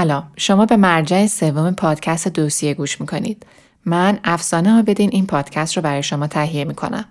سلام. شما به مرجع سوم پادکست دوسیه گوش می‌کنید. من افسانه ها بدین این پادکست رو برای شما تهیه می‌کنم.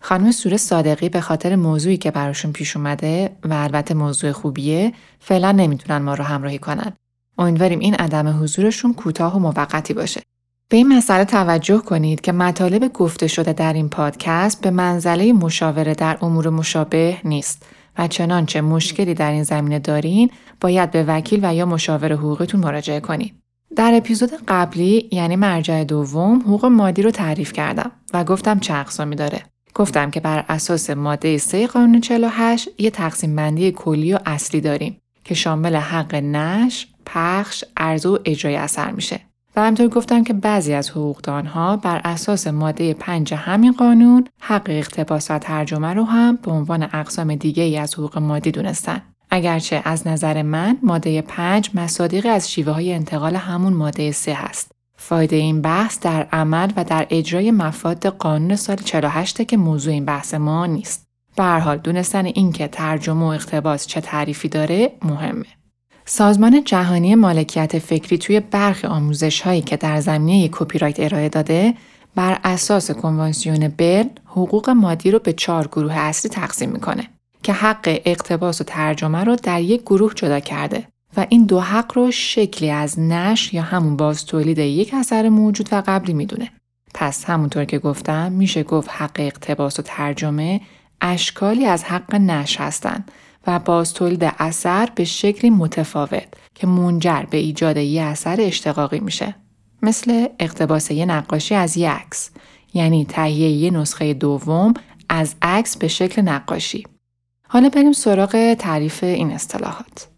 خانم سوره صادقی به خاطر موضوعی که براشون پیش اومده و البته موضوع خوبیه فعلا نمی‌تونن ما رو همراهی کنن. امیدواریم این عدم حضورشون کوتاه و موقتی باشه. به این مسئله توجه کنید که مطالب گفته شده در این پادکست به منزله مشاوره در امور مشابه نیست. و چنانچه مشکلی در این زمینه دارین باید به وکیل و یا مشاور حقوقتون مراجعه کنید. در اپیزود قبلی یعنی مرجع دوم حقوق مادی رو تعریف کردم و گفتم چه اقسامی داره. گفتم که بر اساس ماده 3 قانون 48 یه تقسیم بندی کلی و اصلی داریم که شامل حق نش، پخش، عرضه و اجرای اثر میشه. و همطور گفتم که بعضی از حقوقدانها بر اساس ماده 5 همین قانون حق اقتباس و ترجمه رو هم به عنوان اقسام دیگه ای از حقوق مادی دونستن. اگرچه از نظر من ماده 5 مصادیقی از شیوه های انتقال همون ماده 3 هست. فایده این بحث در عمل و در اجرای مفاد قانون سال 48 که موضوع این بحث ما نیست. به حال دونستن اینکه ترجمه و اقتباس چه تعریفی داره مهمه. سازمان جهانی مالکیت فکری توی برخی آموزش هایی که در زمینه کپی رایت ارائه داده بر اساس کنوانسیون برن حقوق مادی رو به چهار گروه اصلی تقسیم می‌کنه که حق اقتباس و ترجمه رو در یک گروه جدا کرده و این دو حق رو شکلی از نشر یا همون باز تولید یک اثر موجود و قبلی می‌دونه. پس همونطور که گفتم میشه گفت حق اقتباس و ترجمه اشکالی از حق نشر هستند و باز تولید اثر به شکلی متفاوت که منجر به ایجاد یه اثر اشتقاقی میشه. مثل اقتباس یه نقاشی از یه عکس یعنی تهیه یه نسخه دوم از عکس به شکل نقاشی. حالا بریم سراغ تعریف این اصطلاحات.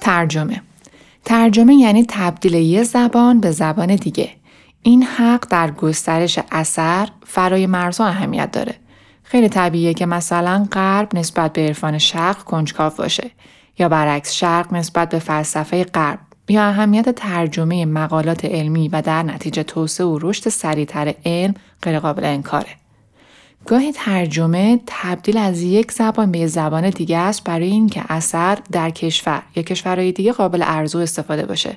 ترجمه ترجمه یعنی تبدیل یه زبان به زبان دیگه این حق در گسترش اثر فرای مرزها اهمیت داره. خیلی طبیعیه که مثلا غرب نسبت به عرفان شرق کنجکاو باشه یا برعکس شرق نسبت به فلسفه غرب یا اهمیت ترجمه مقالات علمی و در نتیجه توسعه و رشد سریعتر علم غیرقابل انکاره. گاهی ترجمه تبدیل از یک زبان به زبان دیگه است برای اینکه اثر در کشور یا کشورهای دیگه قابل ارزو استفاده باشه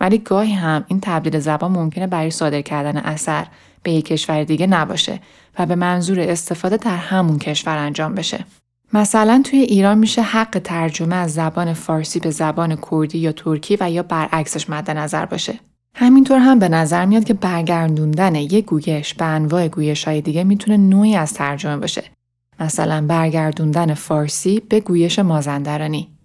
ولی گاهی هم این تبدیل زبان ممکنه برای صادر کردن اثر به یک کشور دیگه نباشه و به منظور استفاده در همون کشور انجام بشه. مثلا توی ایران میشه حق ترجمه از زبان فارسی به زبان کردی یا ترکی و یا برعکسش مد نظر باشه. همینطور هم به نظر میاد که برگردوندن یک گویش به انواع گویش های دیگه می‌تونه نوعی از ترجمه باشه. مثلا برگردوندن فارسی به گویش مازندرانی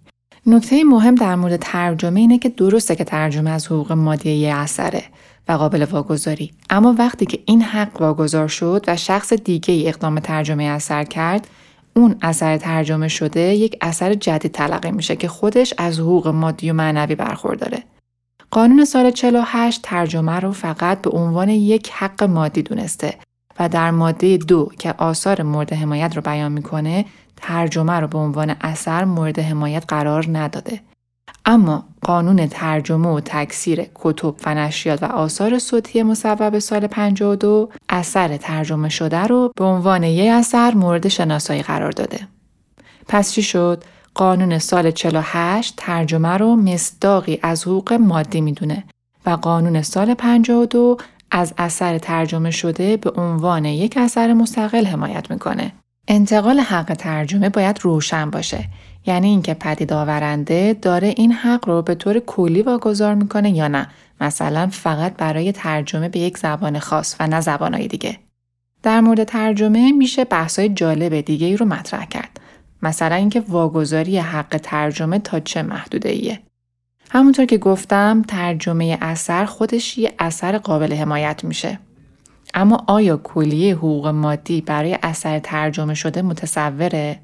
نکته مهم در مورد ترجمه اینه که درسته که ترجمه از حقوق مادی اثره و قابل واگذاری. اما وقتی که این حق واگذار شد و شخص دیگه ای اقدام ترجمه اثر کرد اون اثر ترجمه شده یک اثر جدید تلقی میشه که خودش از حقوق مادی و معنوی برخورداره. قانون سال 48 ترجمه رو فقط به عنوان یک حق مادی دونسته و در ماده دو که آثار مورد حمایت رو بیان می‌کنه ترجمه رو به عنوان اثر مورد حمایت قرار نداده. اما قانون ترجمه و تکثیر کتب و نشریات و آثار صوتی مصوب سال 52 اثر ترجمه شده رو به عنوان یک اثر مورد شناسایی قرار داده. پس چی شد؟ قانون سال 48 ترجمه رو مصداقی از حقوق مادی می‌دونه و قانون سال 52 از اثر ترجمه شده به عنوان یک اثر مستقل حمایت می‌کنه. انتقال حق ترجمه باید روشن باشه. یعنی اینکه پدید آورنده داره این حق رو به طور کلی واگذار می‌کنه یا نه. مثلا فقط برای ترجمه به یک زبان خاص و نه زبانهای دیگه. در مورد ترجمه میشه بحثای جالب دیگه ای رو مطرح کرد. مثلا اینکه واگذاری حق ترجمه تا چه محدوده ایه همونطور که گفتم ترجمه اثر خودش یه اثر قابل حمایت میشه. اما آیا کلیه حقوق مادی برای اثر ترجمه شده متصوره؟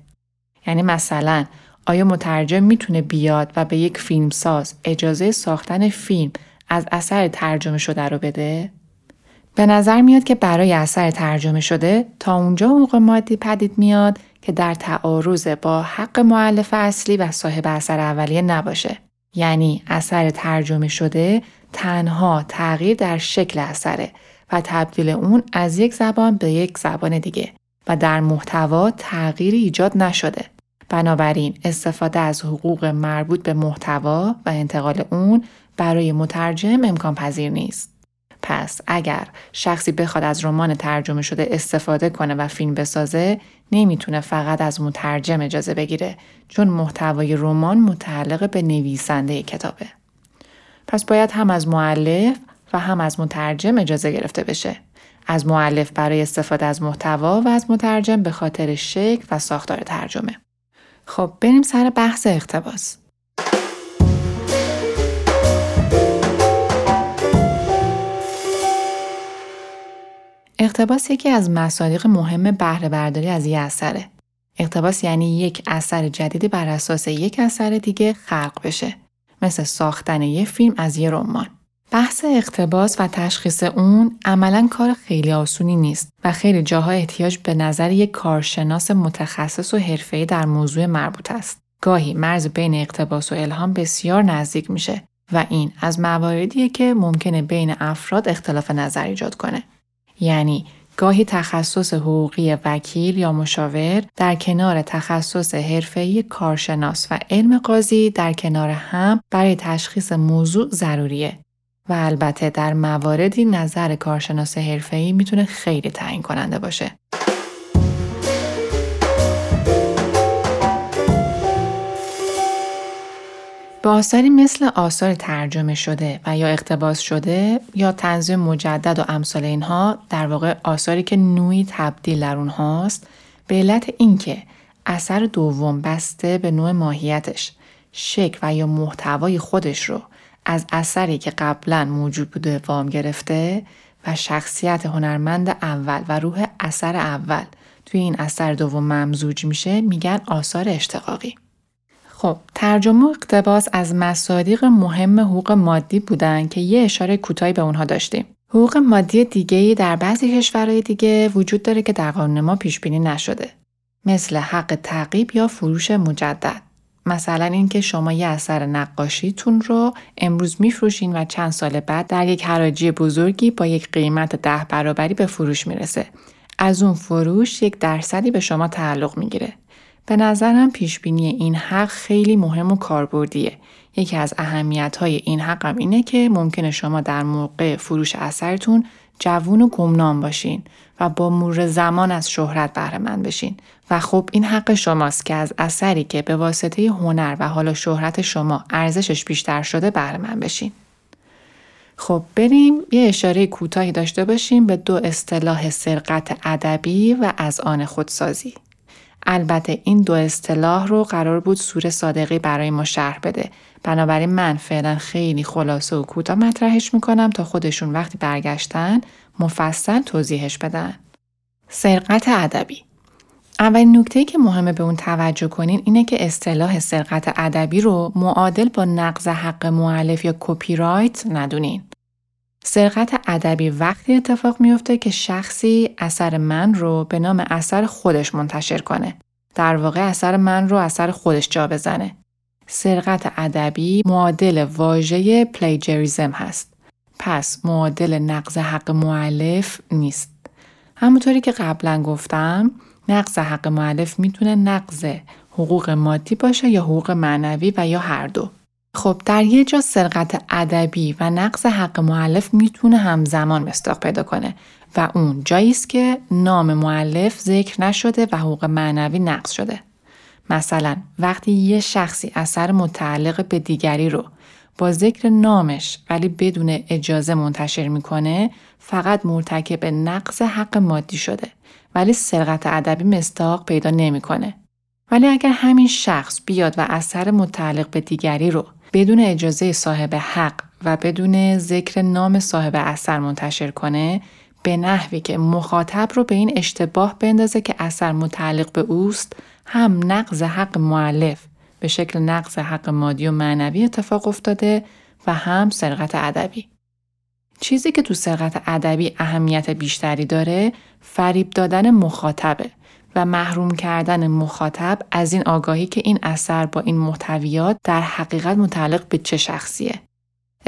یعنی مثلا آیا مترجم می‌تونه بیاد و به یک فیلمساز اجازه ساختن فیلم از اثر ترجمه شده رو بده؟ به نظر میاد که برای اثر ترجمه شده تا اونجا حقوق مادی پدید میاد که در تعارض با حق معلف اصلی و صاحب اثر اولیه نباشه. یعنی اثر ترجمه شده تنها تغییر در شکل اثره و تبدیل اون از یک زبان به یک زبان دیگه و در محتوا تغییری ایجاد نشده. بنابراین استفاده از حقوق مربوط به محتوا و انتقال اون برای مترجم امکان پذیر نیست. پس اگر شخصی بخواد از رمان ترجمه شده استفاده کنه و فیلم بسازه نمی‌تونه فقط از مترجم اجازه بگیره چون محتوای رمان متعلق به نویسنده کتابه. پس باید هم از معلف و هم از مترجم اجازه گرفته بشه. از معلف برای استفاده از محتوا و از مترجم به خاطر شکل و ساختار ترجمه. خب بریم سر بحث اقتباس. اقتباس یکی از مصادیق مهم بهره برداری از یه اثره. اقتباس یعنی یک اثر جدیدی بر اساس یک اثر دیگه خلق بشه. مثل ساختن یه فیلم از یه رمان. بحث اقتباس و تشخیص اون عملا کار خیلی آسونی نیست و خیلی جاها احتیاج به نظر یک کارشناس متخصص و حرفه‌ای در موضوع مربوط است. گاهی مرز بین اقتباس و الهام بسیار نزدیک میشه و این از مواردیه که ممکنه بین افراد اختلاف نظر ایجاد کنه. یعنی گاهی تخصص حقوقی وکیل یا مشاور در کنار تخصص حرفه‌ای کارشناس و علم قاضی در کنار هم برای تشخیص موضوع ضروریه و البته در مواردی نظر کارشناس حرفه‌ای می‌تونه خیلی تعیین کننده باشه. با آثاری مثل آثار ترجمه شده و یا اقتباس شده یا تنظیم مجدد و امثال اینها در واقع آثاری که نوعی تبدیل در اونهاست به علت اینکه اثر دوم بسته به نوع ماهیتش شکل و یا محتوای خودش رو از اثری که قبلا موجود بوده وام گرفته و شخصیت هنرمند اول و روح اثر اول توی این اثر دوم ممزوج میشه میگن آثار اشتقاقی. خب ترجمه اقتباس از مصادیق مهم حقوق مادی بودن که یه اشاره کوتاهی به اونها داشتیم. حقوق مادی دیگه در بعضی کشورهای دیگه وجود داره که در قانون ما پیش بینی نشده. مثل حق تعقیب یا فروش مجدد. مثلا اینکه شما یه اثر نقاشیتون رو امروز میفروشین و چند سال بعد در یک حراجی بزرگی با یک قیمت ده برابری به فروش می‌رسه. از اون فروش یک درصدی به شما تعلق می‌گیره. به نظرم پیشبینی این حق خیلی مهم و کاربردیه. یکی از اهمیت های این حق هم اینه که ممکنه شما در موقع فروش اثرتون جوون و گمنام باشین و با مرور زمان از شهرت بهره مند بشین و خب این حق شماست که از اثری که به واسطه هنر و حالا شهرت شما ارزشش بیشتر شده بهره مند بشین. خب بریم یه اشاره کوتاهی داشته باشیم به دو اصطلاح سرقت ادبی و از آن خودسازی. البته این دو اصطلاح رو قرار بود سور صادقی برای ما شرح بده بنابراین من فعلا خیلی خلاصه و کوتاه مطرحش می‌کنم تا خودشون وقتی برگشتن مفصل توضیحش بدن. سرقت ادبی اولین نکته که مهمه به اون توجه کنین اینه که اصطلاح سرقت ادبی رو معادل با نقض حق معلف یا کپی رایت ندونین. سرقت ادبی وقتی اتفاق میفته که شخصی اثر من رو به نام اثر خودش منتشر کنه. در واقع اثر من رو اثر خودش جا بزنه. سرقت ادبی معادل واژه پلیجریزم هست. پس معادل نقض حق معلف نیست. همونطوری که قبلا گفتم نقض حق معلف می‌تونه نقض حقوق مادی باشه یا حقوق معنوی و یا هر دو. خب در یه جا سرقت ادبی و نقض حق معلف می‌تونه همزمان مستاق پیدا کنه و اون جایی است که نام معلف ذکر نشده و حقوق معنوی نقض شده. مثلا وقتی یه شخصی اثر متعلق به دیگری رو با ذکر نامش ولی بدون اجازه منتشر می‌کنه فقط مرتکب نقض حق مادی شده ولی سرقت ادبی مستاق پیدا نمی‌کنه. ولی اگر همین شخص بیاد و اثر متعلق به دیگری رو بدون اجازه صاحب حق و بدون ذکر نام صاحب اثر منتشر کنه به نحوی که مخاطب رو به این اشتباه بندازه که اثر متعلق به اوست هم نقض حق معلف به شکل نقض حق مادی و معنوی اتفاق افتاده و هم سرقت ادبی. چیزی که تو سرقت ادبی اهمیت بیشتری داره فریب دادن مخاطبه و محروم کردن مخاطب از این آگاهی که این اثر با این محتویات در حقیقت متعلق به چه شخصیه.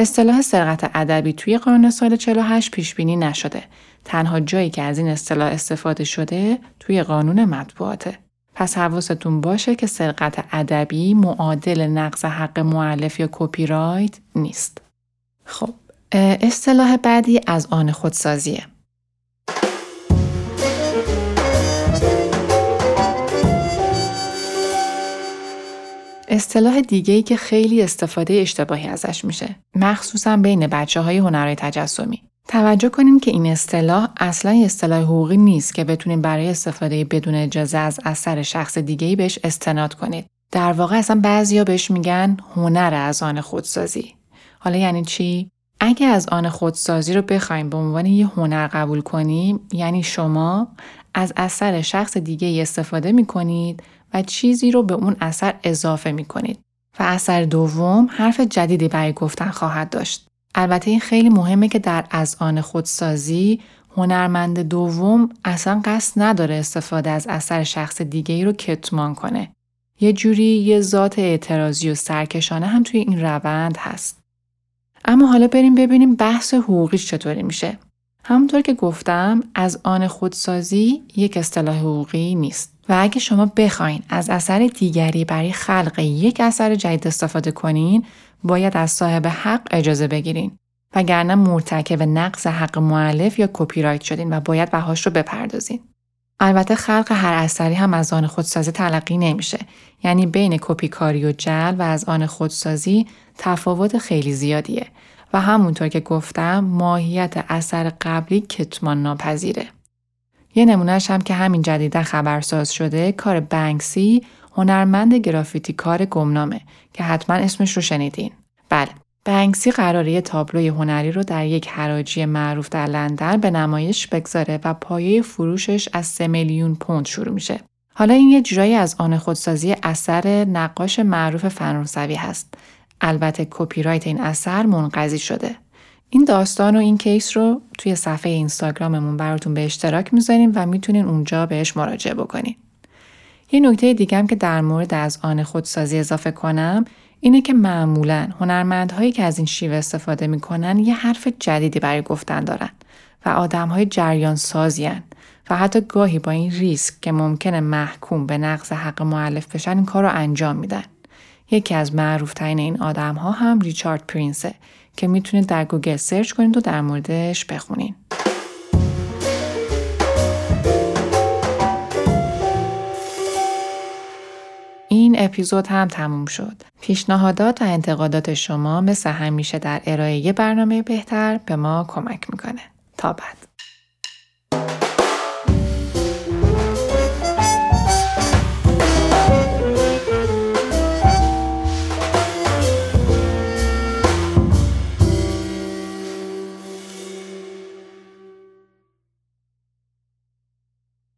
اصطلاح سرقت ادبی توی قانون سال 48 پیش بینی نشده. تنها جایی که از این اصطلاح استفاده شده توی قانون مطبوعاته. پس حواستون باشه که سرقت ادبی معادل نقض حق معلف یا کپی رایت نیست. خب اصطلاح بعدی از آن خودسازیه. اصطلاح دیگه ای که خیلی استفاده اشتباهی ازش میشه مخصوصا بین بچه های هنرهای تجسمی. توجه کنیم که این اصطلاح اصلا اصطلاح حقوقی نیست که بتونیم برای استفاده بدون اجازه از اثر شخص دیگه ای بهش استناد کنید. در واقع اصلا بعضیا بهش میگن هنر از آن خودسازی. حالا یعنی چی؟ اگه از آن خودسازی رو بخوایم به عنوان یه هنر قبول کنیم یعنی شما از اثر شخص دیگه استفاده می کنید و چیزی رو به اون اثر اضافه می کنید. و اثر دوم حرف جدیدی برای گفتن خواهد داشت. البته این خیلی مهمه که در از آن خودسازی هنرمند دوم اصلا قصد نداره استفاده از اثر شخص دیگه ای رو کتمان کنه. یه جوری یه ذات اعتراضی و سرکشانه هم توی این روند هست. اما حالا بریم ببینیم بحث حقوقی چطوری میشه. همونطور که گفتم از آن خودسازی یک اصطلاح حقوقی نیست و اگه شما بخواین از اثر دیگری برای خلق یک اثر جدید استفاده کنین باید از صاحب حق اجازه بگیرین. وگرنه مرتکب نقض حق معلف یا کپی رایت شدین و باید بهاش رو بپردازین. البته خلق هر اثری هم از آن خودسازی تلقی نمیشه. یعنی بین کپی کاری و جل و از آن خودسازی تفاوت خیلی زیادیه. و همونطور که گفتم ماهیت اثر قبلی کتمان ناپذیره. یه نمونهش هم که همین جدیدا خبرساز شده کار بنکسی هنرمند گرافیتی کار گمنامه که حتما اسمش رو شنیدین. بله بنکسی قراره یه تابلوی هنری رو در یک حراجی معروف در لندن به نمایش بگذاره و پایه فروشش از 3 میلیون پوند شروع میشه. حالا این یه جورایی از آن خودسازی اثر نقاش معروف فرانسوی هست البته کپی رایت این اثر منقضی شده. این داستان و این کیس رو توی صفحه اینستاگراممون براتون به اشتراک می‌ذاریم و می‌تونین اونجا بهش مراجعه بکنین. یه نکته دیگه که در مورد از آن خودسازی اضافه کنم اینه که معمولا هنرمندهایی که از این شیوه استفاده می‌کنن یه حرف جدیدی برای گفتن دارن و آدمهای جریان سازی‌ان و حتی گاهی با این ریسک که ممکنه محکوم به نقض حق مؤلف بشن این کار رو انجام میدن. یکی از معروفترین این آدم ها هم ریچارد پرینسه که می‌تونید در گوگل سرچ کنید و در موردش بخونین. این اپیزود هم تموم شد. پیشنهادات و انتقادات شما مثل همیشه در ارائه برنامه بهتر به ما کمک می‌کنه. تا بعد.